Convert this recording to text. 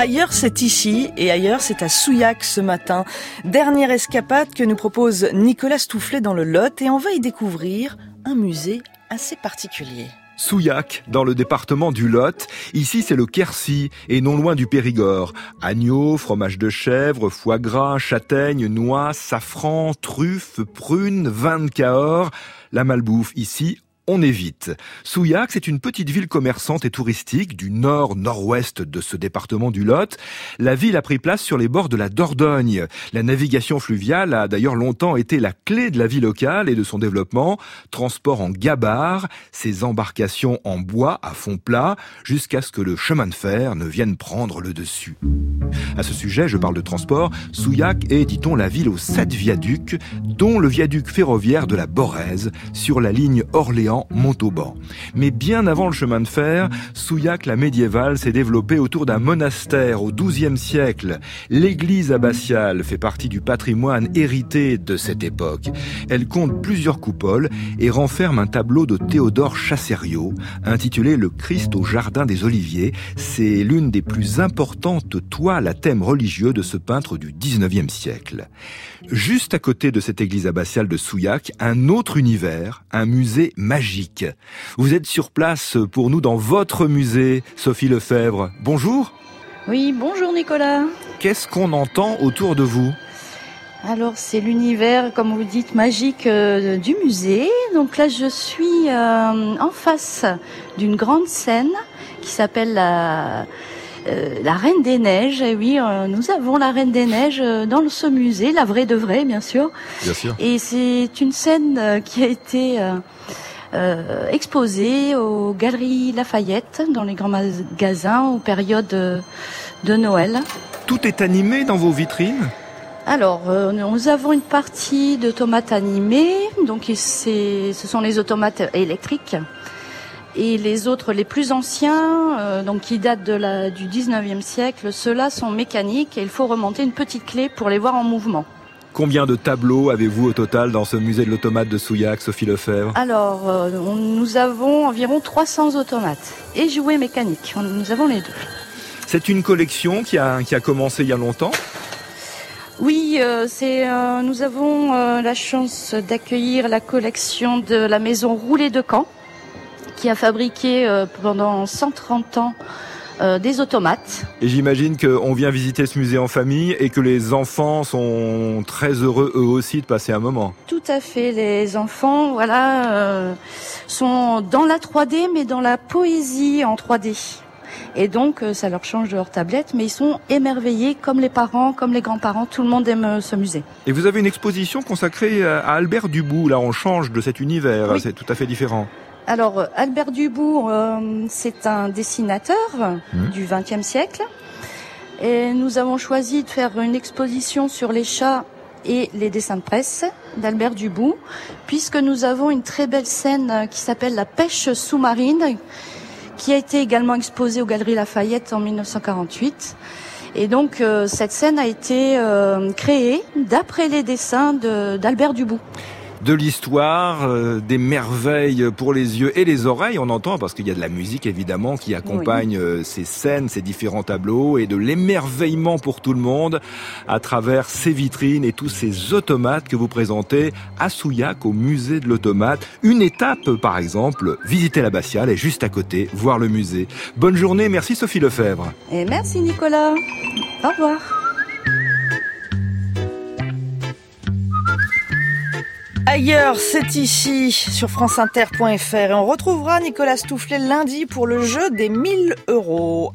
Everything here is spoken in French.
Ailleurs, c'est ici et ailleurs, c'est à Souillac ce matin. Dernière escapade que nous propose Nicolas Stoufflet dans le Lot et on va y découvrir un musée assez particulier. Souillac, dans le département du Lot. Ici, c'est le Quercy, et non loin du Périgord. Agneau, fromage de chèvre, foie gras, châtaigne, noix, safran, truffes, prunes, vin de Cahors. La malbouffe ici, on évite. Souillac, c'est une petite ville commerçante et touristique du nord-nord-ouest de ce département du Lot. La ville a pris place sur les bords de la Dordogne. La navigation fluviale a d'ailleurs longtemps été la clé de la vie locale et de son développement. Transport en gabarre, ses embarcations en bois à fond plat, jusqu'à ce que le chemin de fer ne vienne prendre le dessus. À ce sujet, je parle de transport. Souillac est, dit-on, la ville aux sept viaducs, dont le viaduc ferroviaire de la Borèze, sur la ligne Orléans Montauban. Mais bien avant le chemin de fer, Souillac la médiévale s'est développée autour d'un monastère au XIIe siècle. L'église abbatiale fait partie du patrimoine hérité de cette époque. Elle compte plusieurs coupoles et renferme un tableau de Théodore Chassériau intitulé Le Christ au jardin des Oliviers. C'est l'une des plus importantes toiles à thème religieux de ce peintre du XIXe siècle. Juste à côté de cette église abbatiale de Souillac, un autre univers, un musée magique vous êtes sur place pour nous dans votre musée, Sophie Lefebvre. Bonjour. Oui, bonjour Nicolas. Qu'est-ce qu'on entend autour de vous? Alors c'est l'univers, comme vous dites, magique euh, du musée. Donc là je suis euh, en face d'une grande scène qui s'appelle la, euh, la Reine des Neiges. Et oui, nous avons la Reine des Neiges dans ce musée, la vraie de vraie bien sûr. Bien sûr. Et c'est une scène qui a été euh, exposé aux Galeries Lafayette, dans les grands magasins, aux périodes de Noël. Tout est animé dans vos vitrines? Alors, euh, nous avons une partie d'automates animés, donc ce sont les automates électriques. Et les autres, les plus anciens, euh, donc qui datent de la, du 19e siècle, ceux-là sont mécaniques et il faut remonter une petite clé pour les voir en mouvement. Combien de tableaux avez-vous au total dans ce musée de l'automate de Souillac, Sophie Lefebvre? Alors, euh, nous avons environ 300 automates et jouets mécaniques. Nous avons les deux. C'est une collection qui a, qui a commencé il y a longtemps? Oui, euh, c'est euh, nous avons la chance d'accueillir la collection de la maison Roulée de Caen, qui a fabriqué pendant 130 ans euh, des automates. Et j'imagine qu'on vient visiter ce musée en famille et que les enfants sont très heureux eux aussi de passer un moment. Tout à fait, les enfants, voilà, euh, sont dans la 3D mais dans la poésie en 3D. Et donc, euh, ça leur change de leur tablette, mais ils sont émerveillés, comme les parents, comme les grands-parents. Tout le monde aime ce musée. Et vous avez une exposition consacrée à Albert Dubout. Là, on change de cet univers. C'est tout à fait différent. Alors, Albert Dubourg, euh, c'est un dessinateur mmh. du XXe siècle. Et nous avons choisi de faire une exposition sur les chats et les dessins de presse d'Albert Dubourg, puisque nous avons une très belle scène qui s'appelle la pêche sous-marine, qui a été également exposée aux Galeries Lafayette en 1948. Et donc euh, cette scène a été euh, créée d'après les dessins d'Albert Dubourg de l'histoire, euh, des merveilles pour les yeux et les oreilles, on entend, parce qu'il y a de la musique évidemment qui accompagne euh, ces scènes, ces différents tableaux, et de l'émerveillement pour tout le monde à travers ces vitrines et tous ces automates que vous présentez à Souillac, au musée de l'automate. Une étape, par exemple, visiter la Bastiale et juste à côté, voir le musée. Bonne journée, merci Sophie Lefebvre. Et merci Nicolas. Au revoir. Ailleurs, c'est ici sur franceinter.fr et on retrouvera Nicolas Stoufflet lundi pour le jeu des 1000 euros.